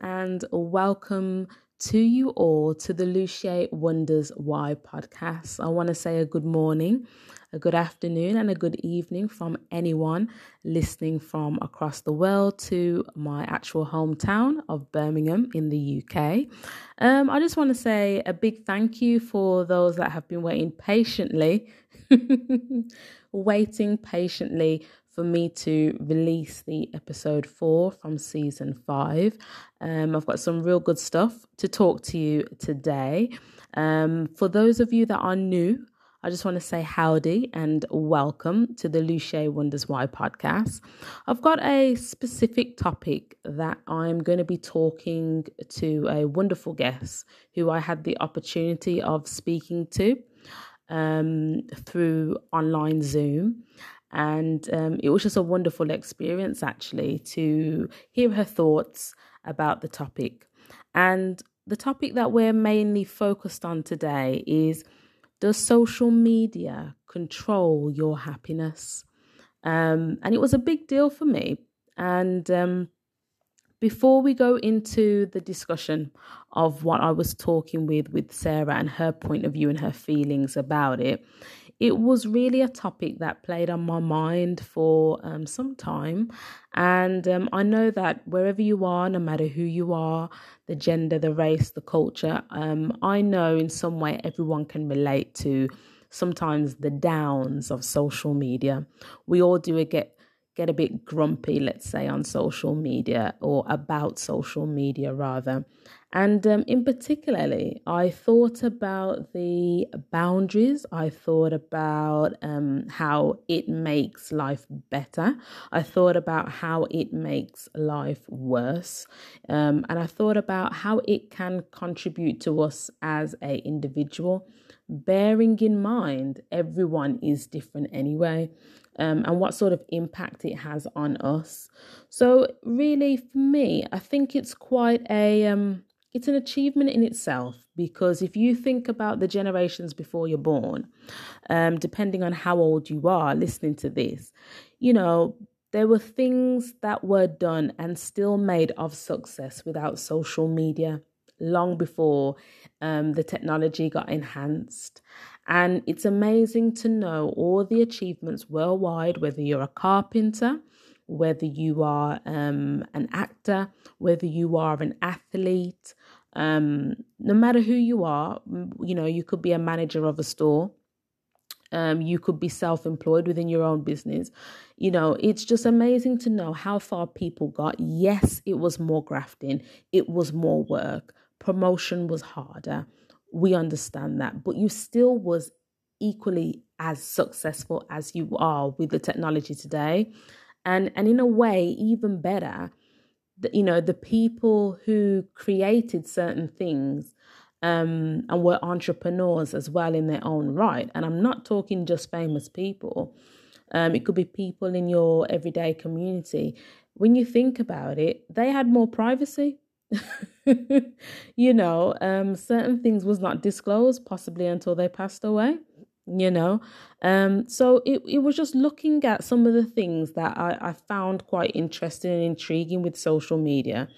and welcome to you all to the Lucia Wonders Why podcast. I want to say a good morning, a good afternoon, and a good evening from anyone listening from across the world to my actual hometown of Birmingham in the UK. Um, I just want to say a big thank you for those that have been waiting patiently, waiting patiently for me to release the episode four from season five. Um, I've got some real good stuff to talk to you today. Um, for those of you that are new, I just want to say howdy and welcome to the Lucia Wonders Why podcast. I've got a specific topic that I'm going to be talking to a wonderful guest who I had the opportunity of speaking to um, through online Zoom. And um, it was just a wonderful experience, actually, to hear her thoughts about the topic. And the topic that we're mainly focused on today is Does social media control your happiness? Um, and it was a big deal for me. And um, before we go into the discussion of what I was talking with with Sarah and her point of view and her feelings about it, it was really a topic that played on my mind for um, some time. And um, I know that wherever you are, no matter who you are, the gender, the race, the culture, um, I know in some way everyone can relate to sometimes the downs of social media. We all do get get a bit grumpy, let's say, on social media or about social media rather. And um, in particularly, I thought about the boundaries. I thought about um, how it makes life better. I thought about how it makes life worse. Um, and I thought about how it can contribute to us as a individual, bearing in mind everyone is different anyway um, and what sort of impact it has on us. So, really, for me, I think it's quite a um, it's an achievement in itself because if you think about the generations before you're born, um, depending on how old you are listening to this, you know, there were things that were done and still made of success without social media long before um, the technology got enhanced. And it's amazing to know all the achievements worldwide, whether you're a carpenter, whether you are um, an actor, whether you are an athlete, um, no matter who you are, you know, you could be a manager of a store. Um, you could be self employed within your own business. You know, it's just amazing to know how far people got. Yes, it was more grafting, it was more work, promotion was harder we understand that, but you still was equally as successful as you are with the technology today. And and in a way, even better, the, you know, the people who created certain things um, and were entrepreneurs as well in their own right. And I'm not talking just famous people. Um, it could be people in your everyday community. When you think about it, they had more privacy. you know, um, certain things was not disclosed possibly until they passed away. You know, um, so it, it was just looking at some of the things that I, I found quite interesting and intriguing with social media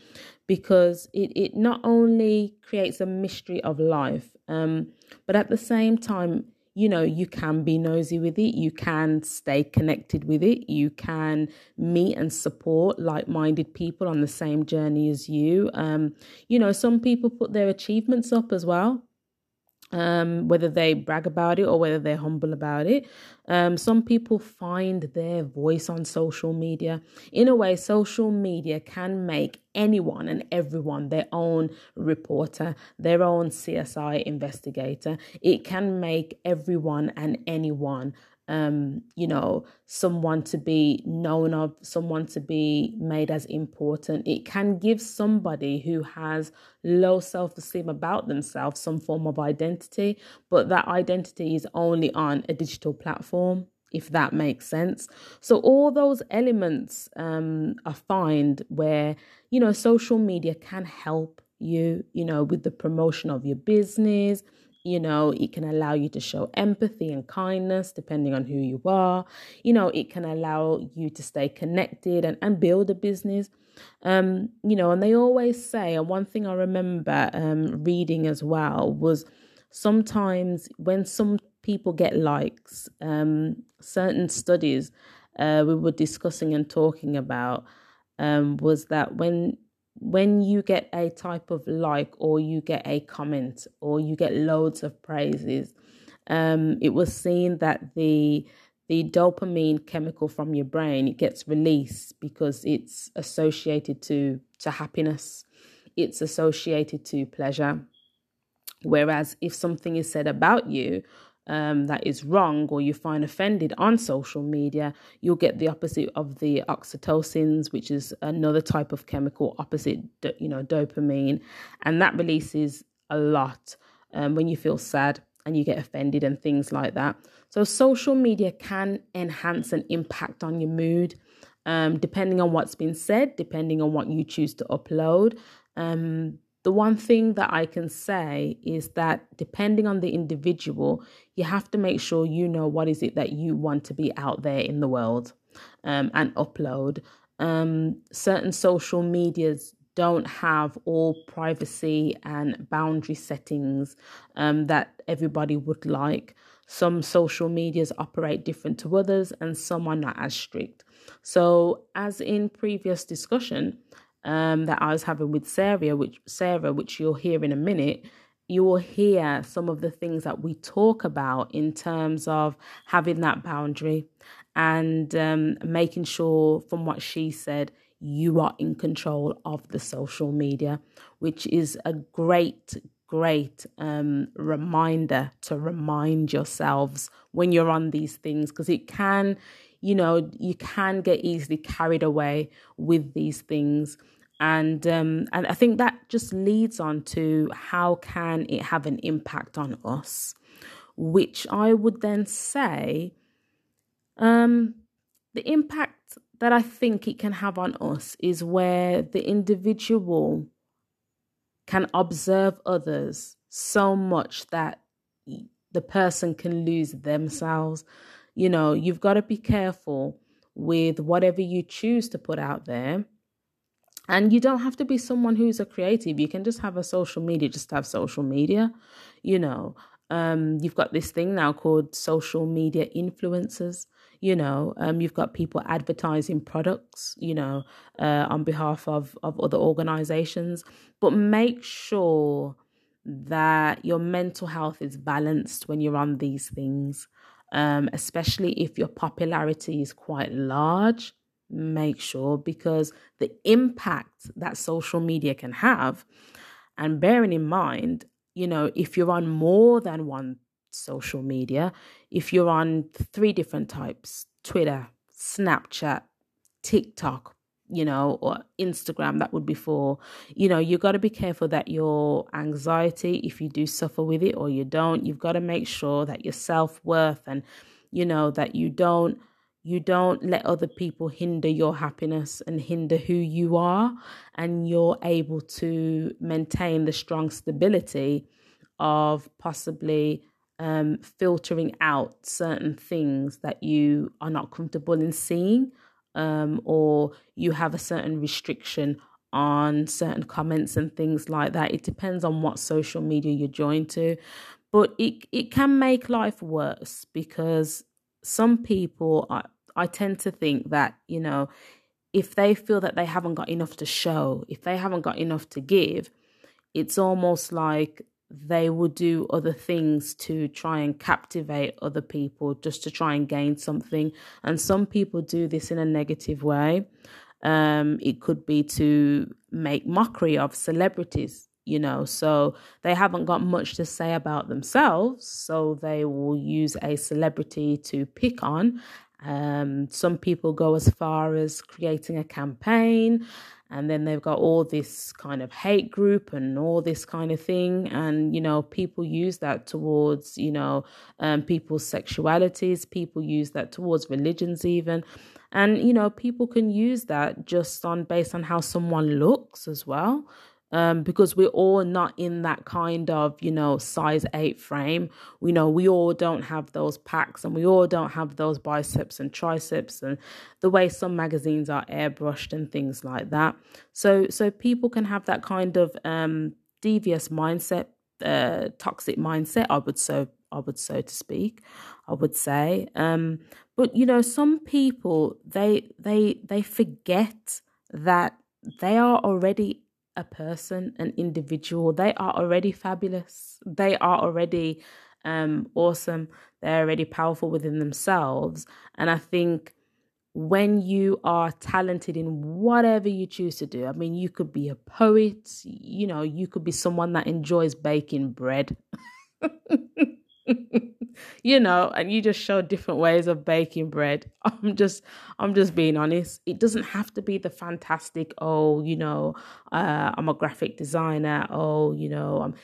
because it, it not only creates a mystery of life, um, but at the same time, you know, you can be nosy with it, you can stay connected with it, you can meet and support like minded people on the same journey as you. Um, you know, some people put their achievements up as well um, whether they brag about it or whether they're humble about it. Um, some people find their voice on social media. In a way, social media can make anyone and everyone their own reporter, their own CSI investigator. It can make everyone and anyone um, you know, someone to be known of, someone to be made as important. It can give somebody who has low self esteem about themselves some form of identity, but that identity is only on a digital platform. If that makes sense. So, all those elements um, are find where, you know, social media can help you, you know, with the promotion of your business, you know, it can allow you to show empathy and kindness depending on who you are. You know, it can allow you to stay connected and, and build a business. Um, you know, and they always say, and one thing I remember um, reading as well was sometimes when some people get likes, um, certain studies uh, we were discussing and talking about um, was that when when you get a type of like or you get a comment or you get loads of praises um, it was seen that the the dopamine chemical from your brain it gets released because it's associated to to happiness. It's associated to pleasure. Whereas if something is said about you um, that is wrong or you find offended on social media, you'll get the opposite of the oxytocins, which is another type of chemical opposite, you know, dopamine, and that releases a lot um, when you feel sad and you get offended and things like that. So social media can enhance and impact on your mood. Um, depending on what's been said, depending on what you choose to upload. Um, the one thing that I can say is that depending on the individual, you have to make sure you know what is it that you want to be out there in the world um, and upload. Um, certain social medias don't have all privacy and boundary settings um, that everybody would like. Some social medias operate different to others, and some are not as strict. So, as in previous discussion, um, that I was having with Sarah, which Sarah, which you'll hear in a minute, you will hear some of the things that we talk about in terms of having that boundary and um, making sure, from what she said, you are in control of the social media, which is a great, great um, reminder to remind yourselves when you're on these things because it can you know, you can get easily carried away with these things. And um, and I think that just leads on to how can it have an impact on us, which I would then say, um, the impact that I think it can have on us is where the individual can observe others so much that the person can lose themselves you know, you've got to be careful with whatever you choose to put out there. And you don't have to be someone who's a creative. You can just have a social media, just have social media, you know. Um, you've got this thing now called social media influencers. You know, um, you've got people advertising products, you know, uh, on behalf of, of other organizations. But make sure that your mental health is balanced when you're on these things um, especially if your popularity is quite large. Make sure because the impact that social media can have, and bearing in mind, you know, if you're on more than one social media, if you're on three different types Twitter, Snapchat, TikTok, you know, or Instagram, that would be for, you know, you've got to be careful that your anxiety, if you do suffer with it or you don't, you've got to make sure that your self worth and, you know, that you don't. You don't let other people hinder your happiness and hinder who you are, and you're able to maintain the strong stability of possibly um, filtering out certain things that you are not comfortable in seeing um, or you have a certain restriction on certain comments and things like that. It depends on what social media you're joined to. But it, it can make life worse because some people, I, I tend to think that, you know, if they feel that they haven't got enough to show, if they haven't got enough to give, it's almost like they will do other things to try and captivate other people just to try and gain something. And some people do this in a negative way. Um, it could be to make mockery of celebrities, you know, so they haven't got much to say about themselves, so they will use a celebrity to pick on. Um, some people go as far as creating a campaign and then they've got all this kind of hate group and all this kind of thing and you know people use that towards you know um, people's sexualities people use that towards religions even and you know people can use that just on based on how someone looks as well um, because we're all not in that kind of, you know, size eight frame. We know we all don't have those packs and we all don't have those biceps and triceps and the way some magazines are airbrushed and things like that. So, so people can have that kind of um, devious mindset, uh, toxic mindset. I would so, I would so to speak. I would say, um, but you know, some people they they they forget that they are already a person, an individual. They are already fabulous. They are already um, awesome. They're already powerful within themselves. And I think when you are talented in whatever you choose to do, I mean, you could be a poet, you know, you could be someone that enjoys baking bread. you know, and you just show different ways of baking bread. I'm just, I'm just being honest. It doesn't have to be the fantastic. Oh, you know, uh, I'm a graphic designer. Oh, you know, um,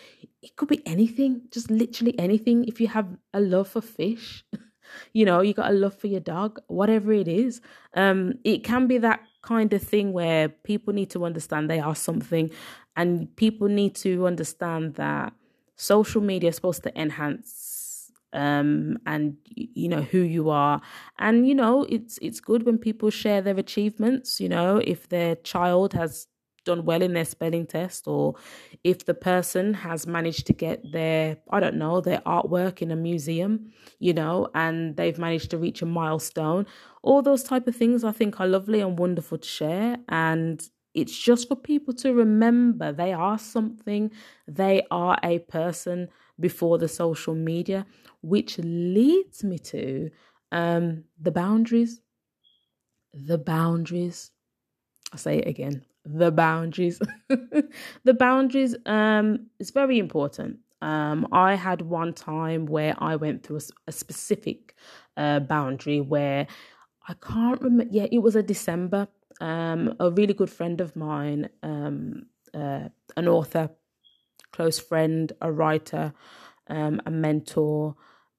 it could be anything. Just literally anything. If you have a love for fish, you know, you got a love for your dog. Whatever it is, um, it can be that kind of thing where people need to understand they are something, and people need to understand that social media is supposed to enhance um, and you know who you are. And you know it's it's good when people share their achievements you know if their child has done well in their spelling test or if the person has managed to get their i don't know their artwork in a museum you know and they've managed to reach a milestone. All those type of things i think are lovely and wonderful to share. And it's just for people to remember they are something they are a person before the social media which leads me to um, the boundaries. The boundaries. I'll say it again. The boundaries. the boundaries um, is very important. Um, I had one time where I went through a, a specific uh, boundary where I can't remember. Yeah, it was a December. Um, a really good friend of mine, um, uh, an author, close friend, a writer, um, a mentor,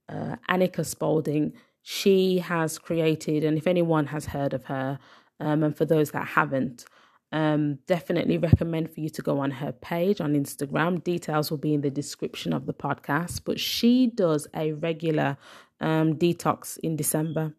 uh, Annika Spaulding. She has created, and if anyone has heard of her, um, and for those that haven't, um, definitely recommend for you to go on her page on Instagram. Details will be in the description of the podcast. But she does a regular um, detox in December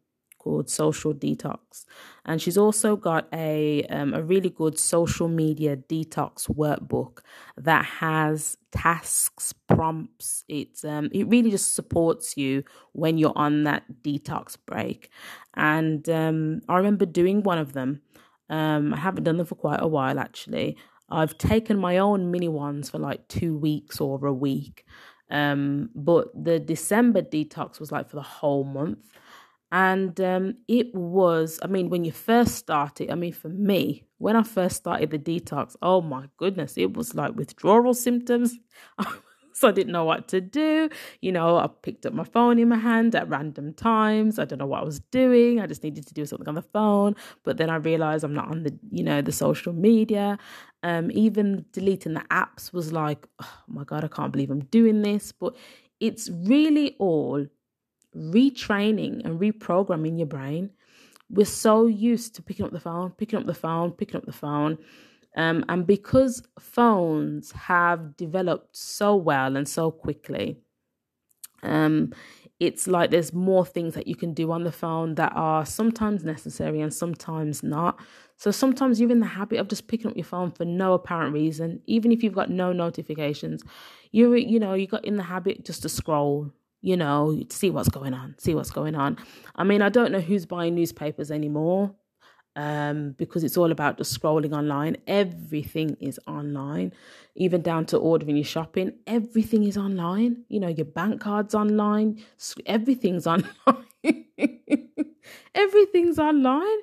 called Social Detox, and she's also got a um, a really good social media detox workbook that has tasks, prompts. It's um, it really just supports you when you're on that detox break. And um, I remember doing one of them. Um, I haven't done them for quite a while actually. I've taken my own mini ones for like two weeks or a week. Um, but the December detox was like for the whole month. And um, it was, I mean, when you first started, I mean, for me, when I first started the detox, oh my goodness, it was like withdrawal symptoms. so I didn't know what to do. You know, I picked up my phone in my hand at random times. I don't know what I was doing. I just needed to do something on the phone. But then I realized I'm not on the, you know, the social media. Um, even deleting the apps was like, oh my God, I can't believe I'm doing this. But it's really all retraining and reprogramming your brain. We're so used to picking up the phone, picking up the phone, picking up the phone. Um, and because phones have developed so well and so quickly, um, it's like there's more things that you can do on the phone that are sometimes necessary and sometimes not. So sometimes you're in the habit of just picking up your phone for no apparent reason, even if you've got no notifications. You're, you know, you got in the habit just to scroll, you know, see what's going on, see what's going on. I mean, I don't know who's buying newspapers anymore um, because it's all about just scrolling online. Everything is online, even down to ordering your shopping. Everything is online. You know, your bank card's online, everything's online. everything's online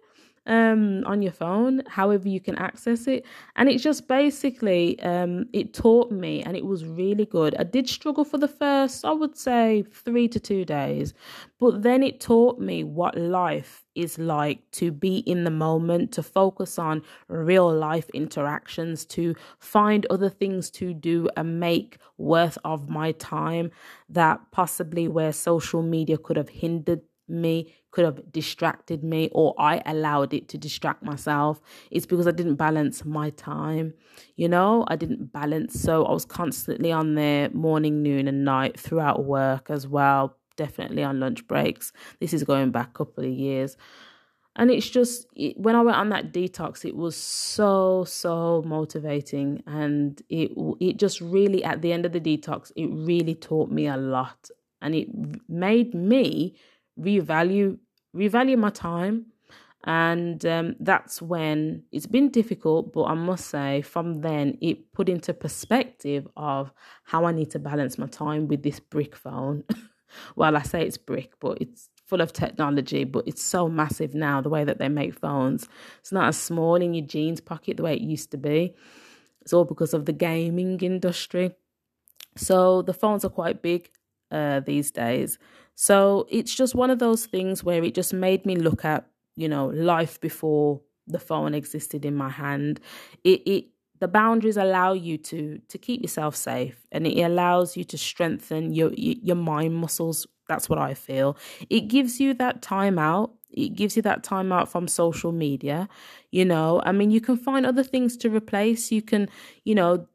um, on your phone, however you can access it. And it just basically um, it taught me, and it was really good. I did struggle for the first, I would say, three to two days, but then it taught me what life is like to be in the moment, to focus on real life interactions, to find other things to do and make worth of my time that possibly where social media could have hindered me, could have distracted me, or I allowed it to distract myself. It's because I didn't balance my time. You know, I didn't balance. So I was constantly on there morning, noon, and night throughout work as well, definitely on lunch breaks. This is going back a couple of years. And it's just it, when I went on that detox, it was so so motivating, and it it just really at the end of the detox, it really taught me a lot, and it made me revalue revalue my time. And um, that's when it's been difficult but i must say from then it put into perspective of how i need to balance my time with this brick phone. Well i say it's brick but it's full of technology but it's so massive now the way that they make phones. It's not as small in your jeans pocket the way it used to be. It's all because of the gaming industry. So the phones are quite big uh, these days so it's just one of those things where it just made me look at, you know, life before the phone existed in my hand. It it the boundaries allow you to to keep yourself safe and it allows you to strengthen your your mind muscles. That's what i feel. It gives you that time out. It gives you that time out from social media you know. I mean you can find other things to replace. You can you know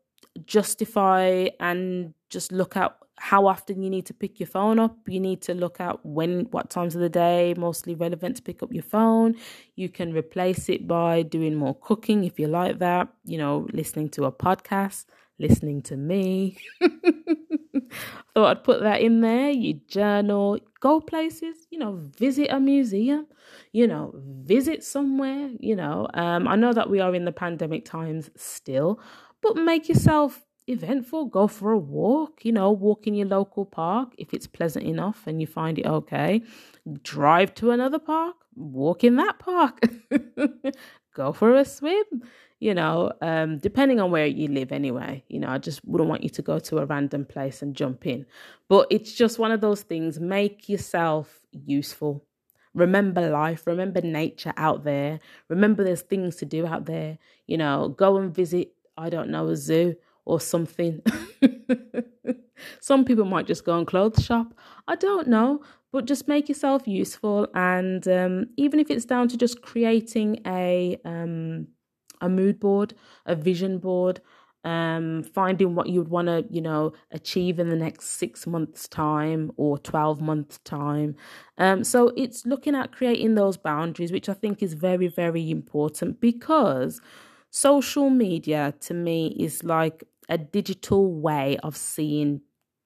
justify and just look at how often you need to pick your phone up. You need to look at when, what times of the day mostly relevant to pick up your phone. You can replace it by doing more cooking if you like that, you know, listening to a podcast, listening to me. Thought I'd put that in there. You journal, go places, you know, visit a museum, you know, visit somewhere, you know. Um, I know that we are in the pandemic times still, but make yourself eventful, go for a walk, you know, walk in your local park if it's pleasant enough and you find it okay. Drive to another park, walk in that park, go for a swim, you know, um, depending on where you live anyway. You know, I just wouldn't want you to go to a random place and jump in. But it's just one of those things, make yourself useful. Remember life, remember nature out there, remember there's things to do out there. You know, go and visit, I don't know, a zoo or something. Some people might just go and clothes shop. I don't know, but just make yourself useful. And um, even if it's down to just creating a um, a mood board, a vision board, um, finding what you'd want to, you know, achieve in the next six months' time or 12 months' time. Um, so it's looking at creating those boundaries, which I think is very, very important because social media to me is like a digital way of seeing,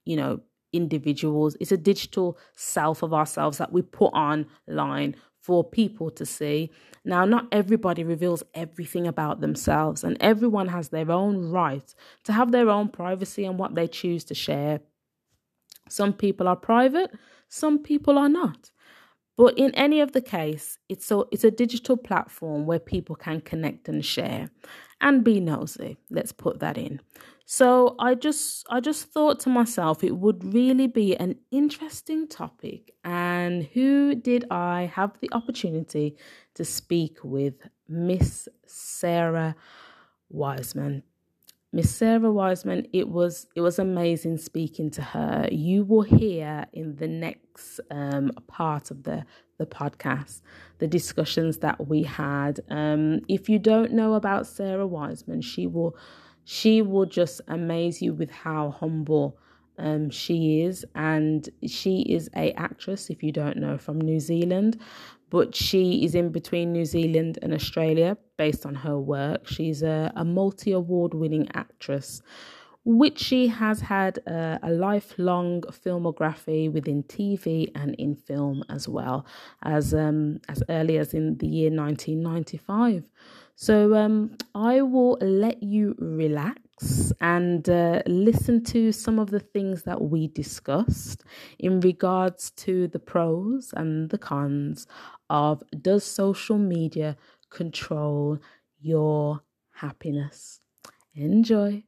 you know, individuals. It's a digital self of ourselves that we put online for people to see. Now, not everybody reveals everything about themselves, and everyone has their own right to have their own privacy and what they choose to share. Some people are private, some people are not. But in any of the case, it's so it's a digital platform where people can connect and share and be nosy. Let's put that in. So I just I just thought to myself it would really be an interesting topic and who did I have the opportunity to speak with Miss Sarah Wiseman. Miss Sarah Wiseman, it was it was amazing speaking to her. You will hear in the next um, part of the the podcast the discussions that we had. Um, if you don't know about Sarah Wiseman, she will she will just amaze you with how humble um, she is, and she is a actress. If you don't know, from New Zealand, but she is in between New Zealand and Australia based on her work. She's a, a multi award winning actress, which she has had a, a, lifelong filmography within TV and in film as well as um, as early as in the year 1995. So um, I will let you relax and uh, listen to some of the things that we discussed in regards to the pros and the cons of does social media control your happiness? Enjoy.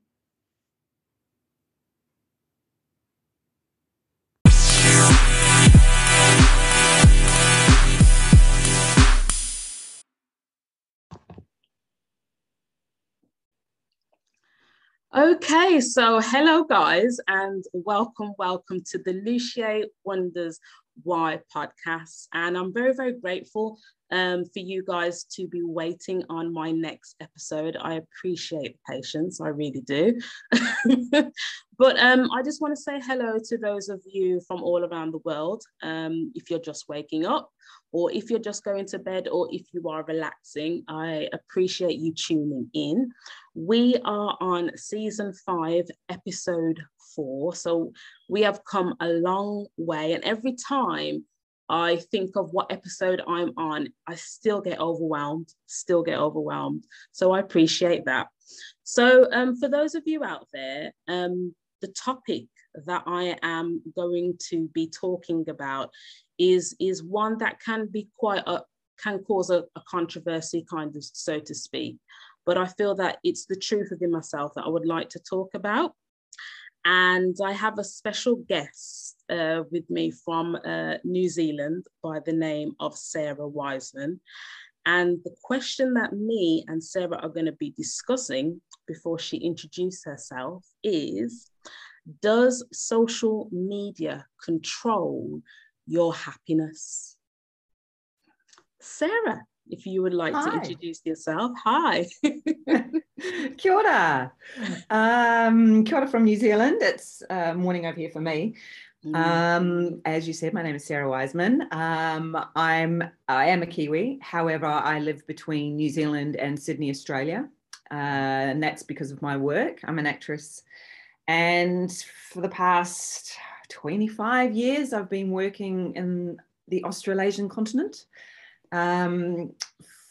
Okay, so hello guys, and welcome, welcome to the Lucia Wonders Why podcasts. And I'm very, very grateful um, for you guys to be waiting on my next episode. I appreciate the patience, I really do. but um, I just want to say hello to those of you from all around the world. Um, if you're just waking up, or if you're just going to bed, or if you are relaxing, I appreciate you tuning in. We are on season five, episode So we have come a long way. And every time I think of what episode I'm on, I still get overwhelmed, still get overwhelmed. So I appreciate that. So um, for those of you out there, um, the topic that I am going to be talking about is, is one that can be quite a, can cause a, a controversy kind of, so to speak. But I feel that it's the truth within myself that I would like to talk about. And I have a special guest uh, with me from uh, New Zealand by the name of Sarah Wiseman. And the question that me and Sarah are going to be discussing before she introduces herself is Does social media control your happiness? Sarah, if you would like Hi. to introduce yourself. Hi. Kia ora. Um, kia ora from New Zealand. It's uh, morning over here for me. Mm. Um, as you said, my name is Sarah Wiseman. Um, I'm I am a Kiwi. However, I live between New Zealand and Sydney, Australia, uh, and that's because of my work. I'm an actress, and for the past 25 years, I've been working in the Australasian continent. Um,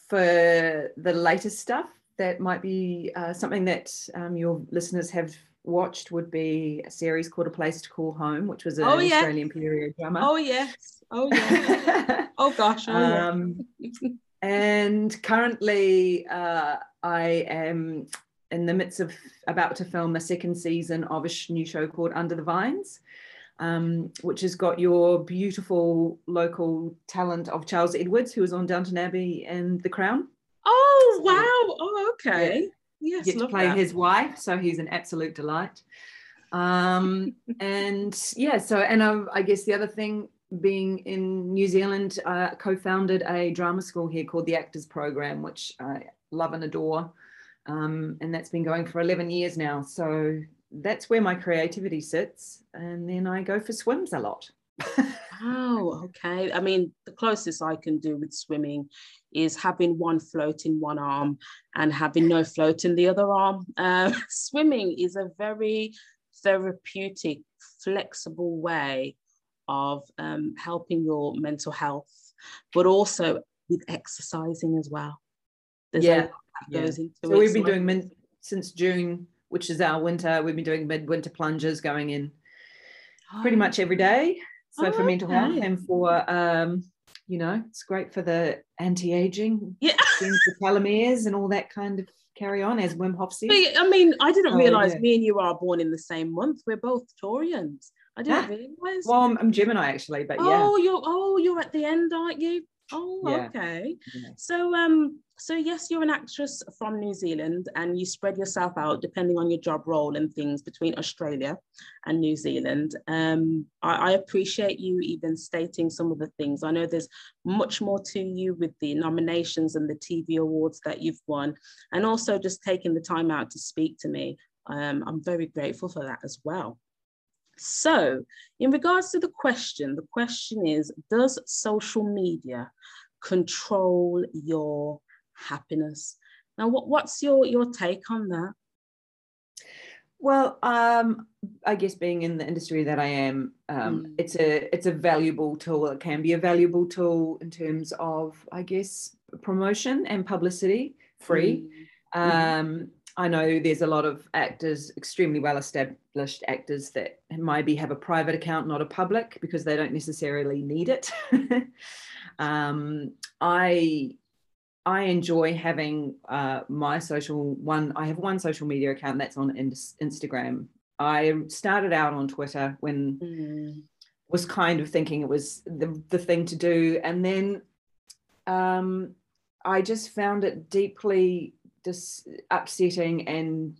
for the latest stuff, that might be uh, something that um, your listeners have watched would be a series called A Place to Call Home, which was an oh. Australian period drama. Oh yes. Oh yeah. oh gosh. Oh, um, yeah. and currently, uh, I am in the midst of about to film a second season of a new show called Under the Vines. Um, which has got your beautiful local talent of Charles Edwards, who was on Downton Abbey and The Crown. Oh wow! Oh okay. Yeah. Yes, get to play that. his wife, so he's an absolute delight. Um, and yeah, so and I, I, guess the other thing being in New Zealand, uh, co-founded a drama school here called the Actors Program, which I love and adore, um, and that's been going for eleven years now. So that's where my creativity sits, and then I go for swims a lot. oh, okay. I mean, the closest I can do with swimming is having one float in one arm and having no float in the other arm. Uh, swimming is a very therapeutic, flexible way of um, helping your mental health, but also with exercising as well. There's yeah. yeah. so we've been doing min- since June, which is our winter. We've been doing midwinter plunges going in oh. pretty much every day. So oh, for mental okay. health and for um, you know, it's great for the anti-aging, yeah, the telomeres and all that kind of carry on as Wim Hof says. I mean, I didn't oh, realize yeah. me and you are born in the same month. We're both Taurians. I didn't realize. Well, I'm, I'm, Gemini actually, but oh, yeah. Oh, you're oh, you're at the end, aren't you? Oh, yeah. okay. Yeah. So um so yes, you're an actress from New Zealand and you spread yourself out depending on your job role and things between Australia and New Zealand. Um, I, I, appreciate you even stating some of the things. I know there's much more to you with the nominations and the TV awards that you've won, and also just taking the time out to speak to me. Um, I'm very grateful for that as well. So, in regards to the question, the question is Does social media control your happiness? Now, what, what's your, your take on that? Well, um, I guess being in the industry that I am, um, mm. it's a it's a valuable tool. It can be a valuable tool in terms of, I guess, promotion and publicity, free. Mm. Um, I know there's a lot of actors, extremely well established actors, that maybe have a private account, not a public, because they don't necessarily need it. um, I I enjoy having uh, my social one. I have one social media account that's on Instagram. I started out on Twitter when mm. was kind of thinking it was the, the thing to do, and then um, I just found it deeply dis- upsetting and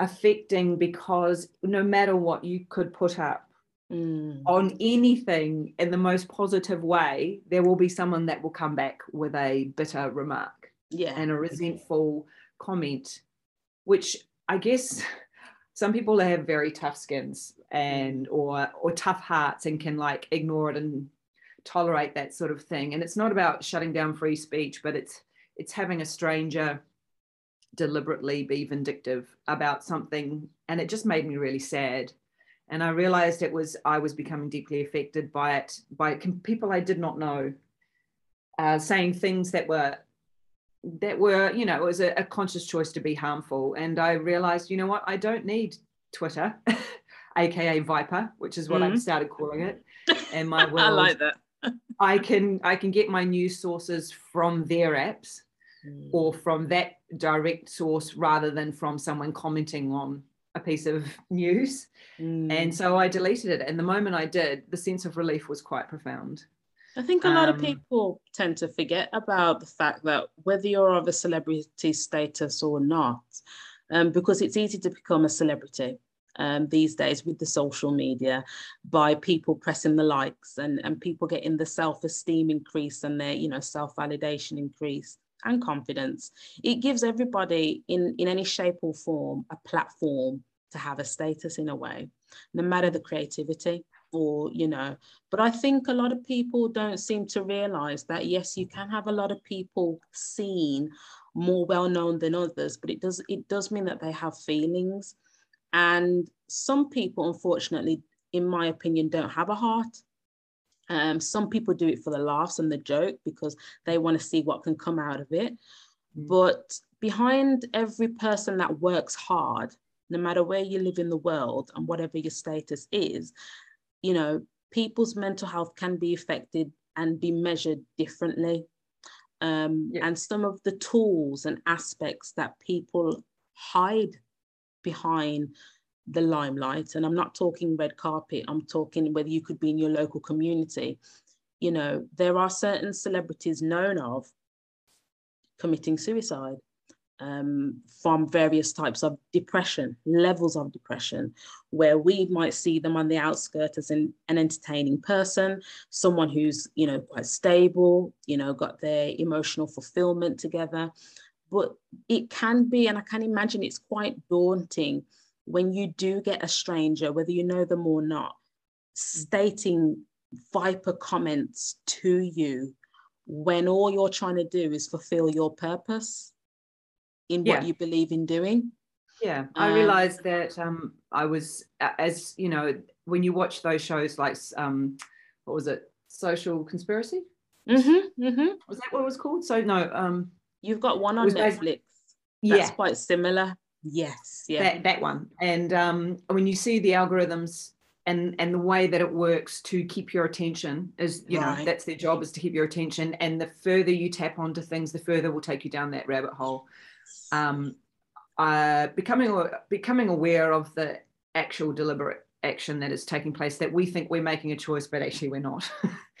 affecting because no matter what you could put up mm. on anything in the most positive way, there will be someone that will come back with a bitter remark yeah. and a resentful comment, which I guess some people have very tough skins and or or tough hearts and can like ignore it and tolerate that sort of thing. And it's not about shutting down free speech, but it's it's having a stranger deliberately be vindictive about something and it just made me really sad. And i realized it was i was becoming deeply affected by it by people i did not know uh, saying things that were that were you know it was a, a, conscious choice to be harmful. And i realized you know what i don't need twitter aka viper which is what mm-hmm. i've started calling it and my world i like that i can i can get my news sources from their apps mm. or from that direct source rather than from someone commenting on a piece of news. Mm. And so I deleted it. And the moment I did, the sense of relief was quite profound. I think a lot um, of people tend to forget about the fact that whether you're of a celebrity status or not, um, because it's easy to become a celebrity um, these days with the social media by people pressing the likes and, and people getting the self-esteem increase and their, you know, self-validation increase and confidence. It gives everybody in, in any shape or form a platform to have a status in a way, no matter the creativity or, you know. But I think a lot of people don't seem to realize that, yes, you can have a lot of people seen more well known than others, but it does it does mean that they have feelings. And some people, unfortunately, in my opinion, don't have a heart. Um, some people do it for the laughs and the joke because they want to see what can come out of it. Mm. But behind every person that works hard, no matter where you live in the world and whatever your status is, you know, people's mental health can be affected and be measured differently. Um, yeah. And some of the tools and aspects that people hide behind the limelight and i'm not talking red carpet i'm talking whether you could be in your local community you know there are certain celebrities known of committing suicide um, from various types of depression, levels of depression, where we might see them on the outskirts as an, an entertaining person, someone who's, you know, quite stable, you know, got their emotional fulfillment together. But it can be, and I can imagine it's quite daunting when you do get a stranger, whether you know them or not, stating viper comments to you when all you're trying to do is fulfill your purpose in yeah. what you believe in doing. Yeah, I um, realized that um, I was, as you know, when you watch those shows like, um, what was it, Social Conspiracy? Mm-hmm, mm-hmm. Was that what it was called? So no, um, you've got one on Netflix. That's yeah. quite similar. Yes, yeah. That, that one. And um, when you see the algorithms and and the way that it works to keep your attention is you right. know that's their job is to keep your attention and the further you tap onto things the further will take you down that rabbit hole um uh becoming becoming aware of the actual deliberate action that is taking place that we think we're making a choice but actually we're not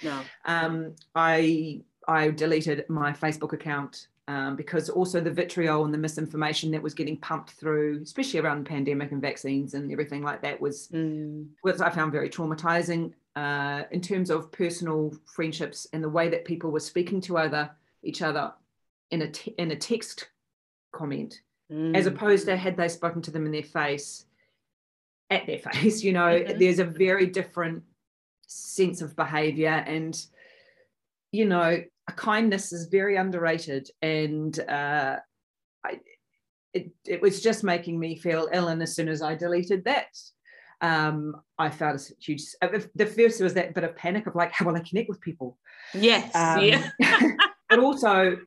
no um i i deleted my facebook account um, because also the vitriol and the misinformation that was getting pumped through, especially around the pandemic and vaccines and everything like that, was mm. was I found very traumatizing uh, in terms of personal friendships and the way that people were speaking to other each other in a te- in a text comment, mm. as opposed to had they spoken to them in their face, at their face. You know, mm-hmm. there's a very different sense of behavior and you know kindness is very underrated and uh, I, it, it was just making me feel ill and as soon as i deleted that um, i felt a huge uh, the first was that bit of panic of like how will i connect with people? Yes um, yeah. but also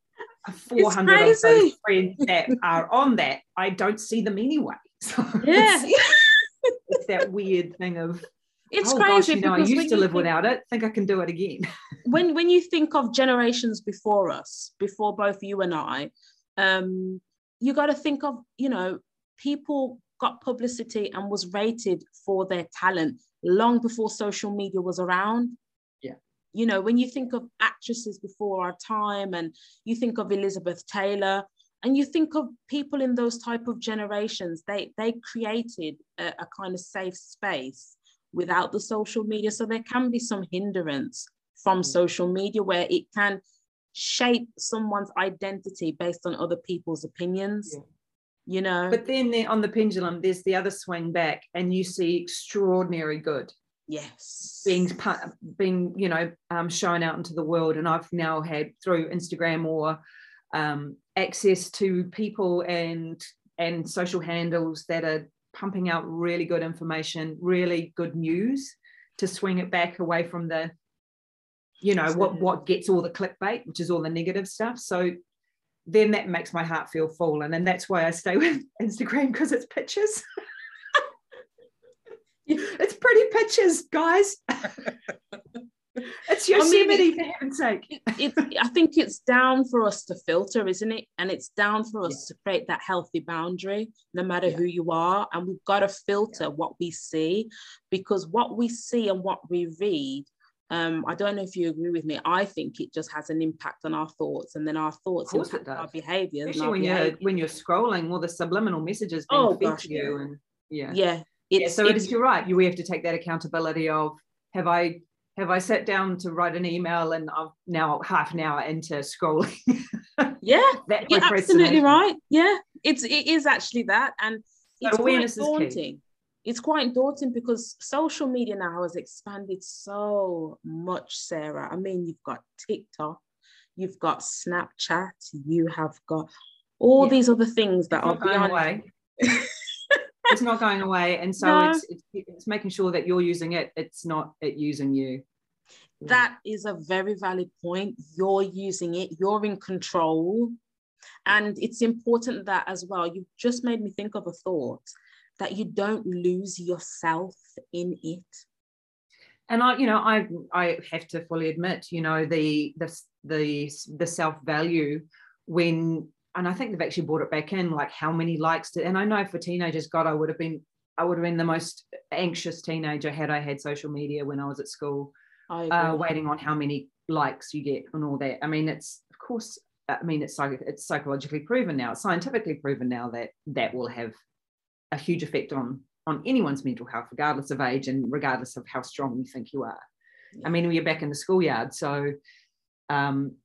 400 of those friends that are on that i don't see them anyway. So yeah. it's, it's that weird thing of it's oh, crazy. Gosh, you know, I used to live think, without it. Think I can do it again. when when you think of generations before us, before both you and I, um, you got to think of you know people got publicity and was rated for their talent long before social media was around. Yeah. You know, when you think of actresses before our time, and you think of Elizabeth Taylor, and you think of people in those type of generations, they they created a, a kind of safe space without the social media. So there can be some hindrance from social media where it can shape someone's identity based on other people's opinions. Yeah. You know, but then there, on the pendulum, there's the other swing back, and you see extraordinary good. Yes, being being you know um, shown out into the world, and I've now had through Instagram or um, access to people and and social handles that are pumping out really good information, really good news to swing it back away from the, you know, what what gets all the clickbait, which is all the negative stuff. So then that makes my heart feel full. And then that's why I stay with Instagram because it's pictures. it's pretty pictures, guys. It's Yosemite, I mean, for heaven's sake. it, it, I think it's down for us to filter, isn't it? And it's down for us yeah. to create that healthy boundary, no matter yeah. who you are. And we've got to filter yeah. what we see because what we see and what we read. Um, I don't know if you agree with me. I think it just has an impact on our thoughts, and then our thoughts impact our behaviors. Especially when you're when you're scrolling, all the subliminal messages being oh, fed to you, and yeah, yeah. yeah so it is. You're right. You we have to take that accountability of have I have I sat down to write an email and I'm now half an hour into scrolling. yeah, you're absolutely right. Yeah, it's it is actually that, and so it's quite daunting. It's quite daunting because social media now has expanded so much, Sarah. I mean, you've got TikTok, you've got Snapchat, you have got all yeah. these other things that it's are beyond. It's not going away. And so no. it's, it's, it's making sure that you're using it. It's not it using you. That is a very valid point. You're using it. You're in control. And it's important that as well you've just made me think of a thought that you don't lose yourself in it. And i you know i i have to fully admit you know the the the, the self value when and I think they've actually brought it back in, like how many likes did, and I know for teenagers, God, I would have been, I would have been the most anxious teenager had I had social media when I was at school, uh, waiting on how many likes you get and all that. I mean, it's of course, I mean, it's like it's psychologically proven now, it's scientifically proven now that that will have a huge effect on on anyone's mental health, regardless of age and regardless of how strong you think you are. Yeah. I mean, we're back in the schoolyard, so um,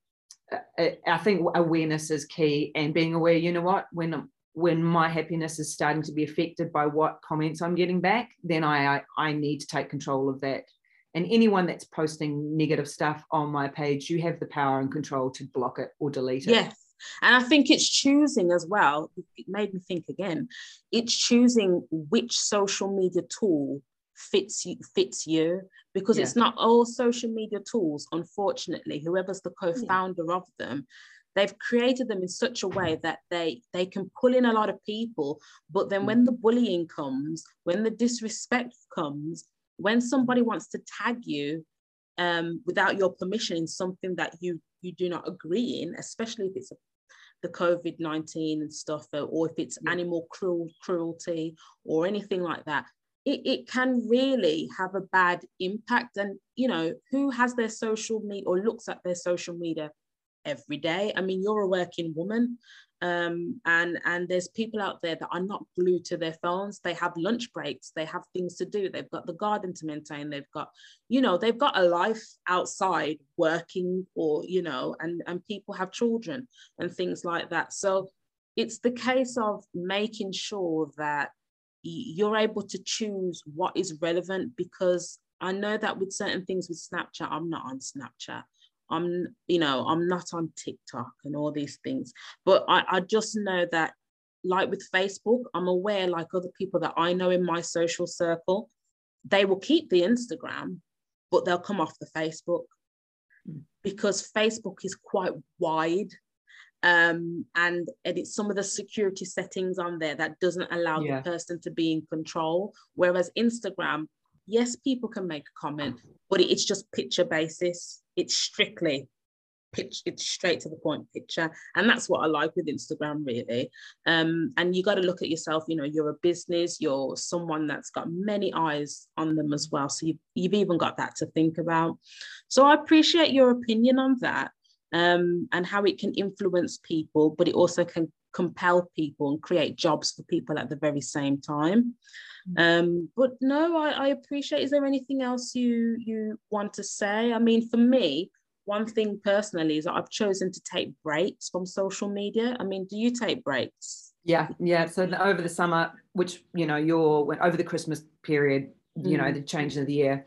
I think awareness is key and being aware, you know what, when when my happiness is starting to be affected by what comments I'm getting back, then I, I, I need to take control of that. And anyone that's posting negative stuff on my page, you have the power and control to block it or delete it. Yes. And I think it's choosing as well. It made me think again. It's choosing which social media tool fits you fits you because yeah. it's not all social media tools unfortunately whoever's the co-founder yeah. of them they've created them in such a way that they they can pull in a lot of people but then when the bullying comes when the disrespect comes when somebody wants to tag you um, without your permission in something that you you do not agree in especially if it's a, the covid-19 and stuff or if it's animal cruel, cruelty or anything like that it, it can really have a bad impact. And, you know, who has their social media or looks at their social media every day? I mean, you're a working woman. Um, and and there's people out there that are not glued to their phones they have lunch breaks they have things to do they've got the garden to maintain they've got you know they've got a life outside working or you know and and people have children and things like that so it's the case of making sure that you're able to choose what is relevant because I know that with certain things with Snapchat, I'm not on Snapchat. I'm, you know, I'm not on TikTok and all these things. But I, I just know that, like with Facebook, I'm aware, like other people that I know in my social circle, they will keep the Instagram, but they'll come off the Facebook hmm. because Facebook is quite wide um, and edit some of the security settings on there that doesn't allow yeah. the person to be in control. Whereas Instagram, yes, people can make a comment, but it's just picture basis. It's strictly pitch it's straight to the point picture and that's what i like with instagram really um and you got to look at yourself you know you're a business you're someone that's got many eyes on them as well so you've, you've even got that to think about so i appreciate your opinion on that um, and how it can influence people, but it also can compel people and create jobs for people at the very same time. Mm. Um, but no, I, I appreciate. Is there anything else you you want to say? I mean, for me, one thing personally is that I've chosen to take breaks from social media. I mean, do you take breaks? Yeah, yeah. So over the summer, which you know, you're over the Christmas period, you mm. know, the change of the year,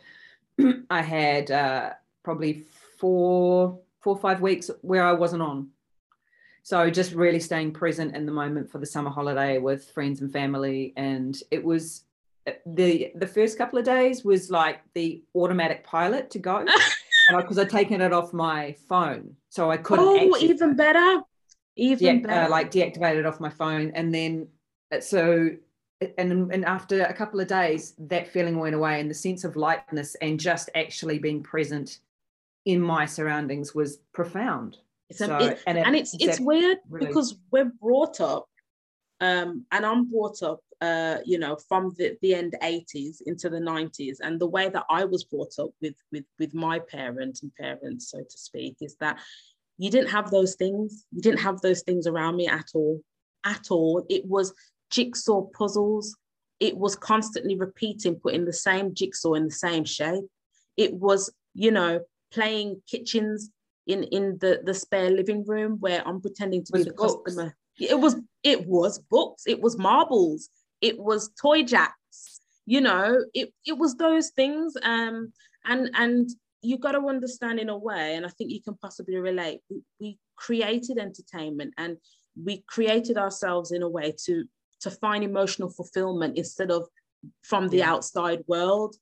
I had uh, probably four, four, or five weeks where I wasn't on. So just really staying present in the moment for the summer holiday with friends and family, and it was the the first couple of days was like the automatic pilot to go because I'd taken it off my phone, so I couldn't. Oh, even better, even de- uh, better. Uh, like deactivated off my phone, and then uh, so and and after a couple of days, that feeling went away, and the sense of lightness and just actually being present in my surroundings was profound. So, it, and, it, and, it's it's weird really... because we're brought up, um, and I'm brought up uh, you know, from the, the end 80s into the 90s. And the way that I was brought up with, with, with my parent and parents, so to speak, is that you didn't have those things. You didn't have those things around me at all, at all. It was jigsaw puzzles. It was constantly repeating, putting the same jigsaw in the same shape. It was, you know, playing kitchens in in the the spare living room where I'm pretending to be the books. customer. It was it was books. It was marbles it was toy jacks you know it, it was those things um and and you got to understand in a way and i think you can possibly relate we, we created entertainment and we created ourselves in a way to to find emotional fulfillment instead of from the outside world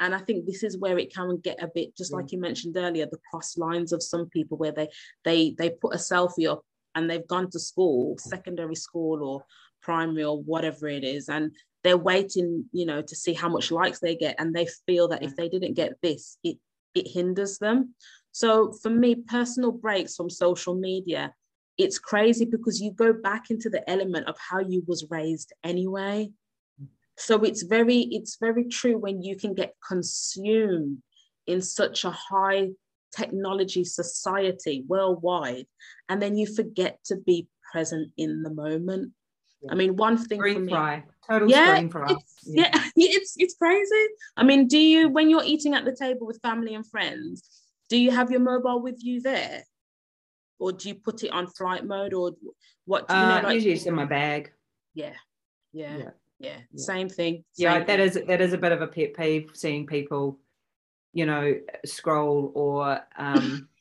and i think this is where it can get a bit just yeah. like mm. you mentioned earlier the cross lines of some people where they they they put a selfie up and they've gone to school secondary school or primary or whatever it is and they're waiting you know to see how much likes they get and they feel that if they didn't get this it it hinders them. So for me personal breaks from social media it's crazy because you go back into the element of how you was raised anyway so it's very it's very true when you can get consumed in such a high technology society worldwide and then you forget to be present in the moment I mean, one thing for me, fry, total yeah. It's, yeah. yeah, it's it's crazy. I mean, do you when you're eating at the table with family and friends, do you have your mobile with you there, or do you put it on flight mode, or what? Do you uh, know, like, usually it's in my bag. Yeah, yeah, yeah. Yeah. Same thing. Same yeah, that is that is a bit of a pet peeve seeing people, you know, scroll or. um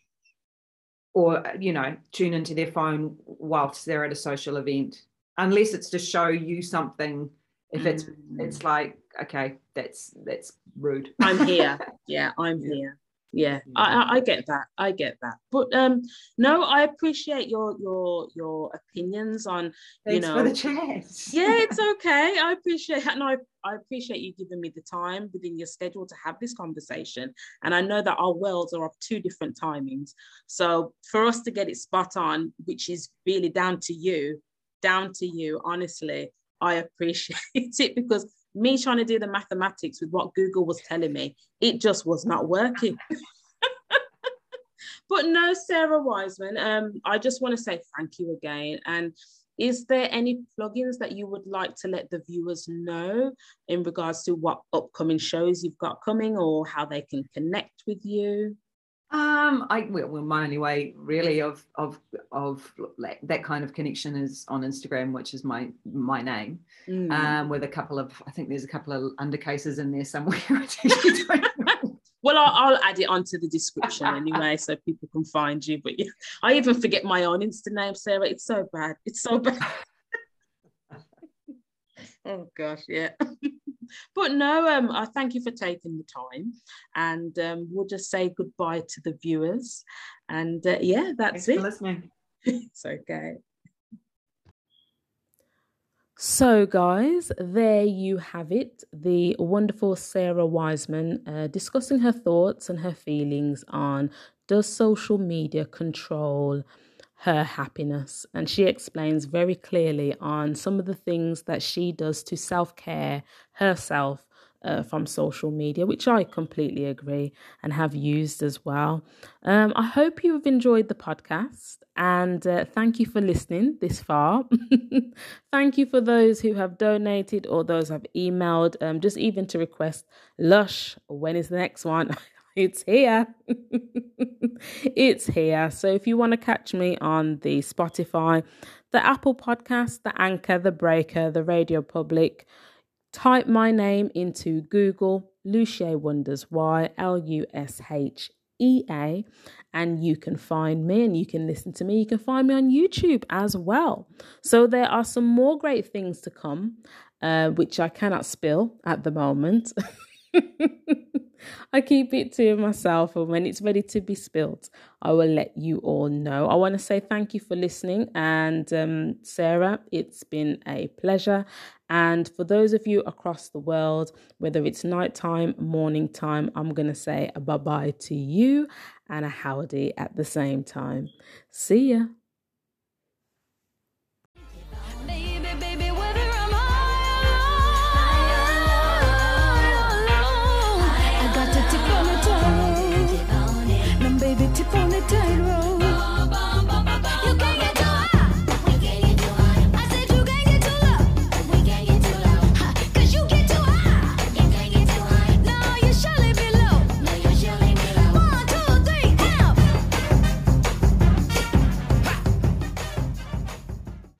or you know tune into their phone whilst they're at a social event unless it's to show you something if it's mm. it's like okay that's that's rude i'm here yeah i'm yeah. here yeah, I, I get that i get that. But um no i appreciate your your your opinions on Thanks you know for the chance yeah it's okay. I appreciate and I, I appreciate you giving me the time within your schedule to have this conversation. And i know that our worlds are of two different timings. So for us to get it spot on which is really down to you down to you, honestly. I appreciate it because me trying to do the mathematics with what Google was telling me, it just was not working. but no, Sarah Wiseman, um, I just want to say thank you again. And is there any plugins that you would like to let the viewers know in regards to what upcoming shows you've got coming or how they can connect with you? Um, I well, my only way really of of of that kind of connection is on Instagram, which is my my name, mm. um, with a couple of I think there's a couple of undercases in there somewhere. well, I'll, I'll, add it onto the description anyway, so people can find you. But yeah, I even forget my own Insta name, Sarah. It's so bad. It's so bad. oh gosh, yeah. But no, um, I thank you for taking the time, and um, we'll just say goodbye to the viewers. And uh, yeah, that's Thanks it. listening. it's okay. So, guys, there you have it. The wonderful Sarah Wiseman uh, discussing her thoughts and her feelings on does social media control her happiness. And she explains very clearly on some of the things that she does to self care herself uh, from social media, which I completely agree and have used as well. Um, I hope you've enjoyed the podcast and uh, thank you for listening this far. thank you for those who have donated or those have emailed, um, just even to request Lush. When is the next one? it's here. it's here. So if you want to catch me on the Spotify, the Apple Podcast, the Anchor, the Breaker, the Radio Public, type my name into Google, Lushea Wonders Y L U S H E A, and you can find me and you can listen to me. You can find me on YouTube as well. So there are some more great things to come, uh, which I cannot spill at the moment. I keep it to myself, and when it's ready to be spilled, I will let you all know. I want to say thank you for listening, and um, Sarah, it's been a pleasure. And for those of you across the world, whether it's nighttime, morning time, I'm going to say a bye bye to you and a howdy at the same time. See ya.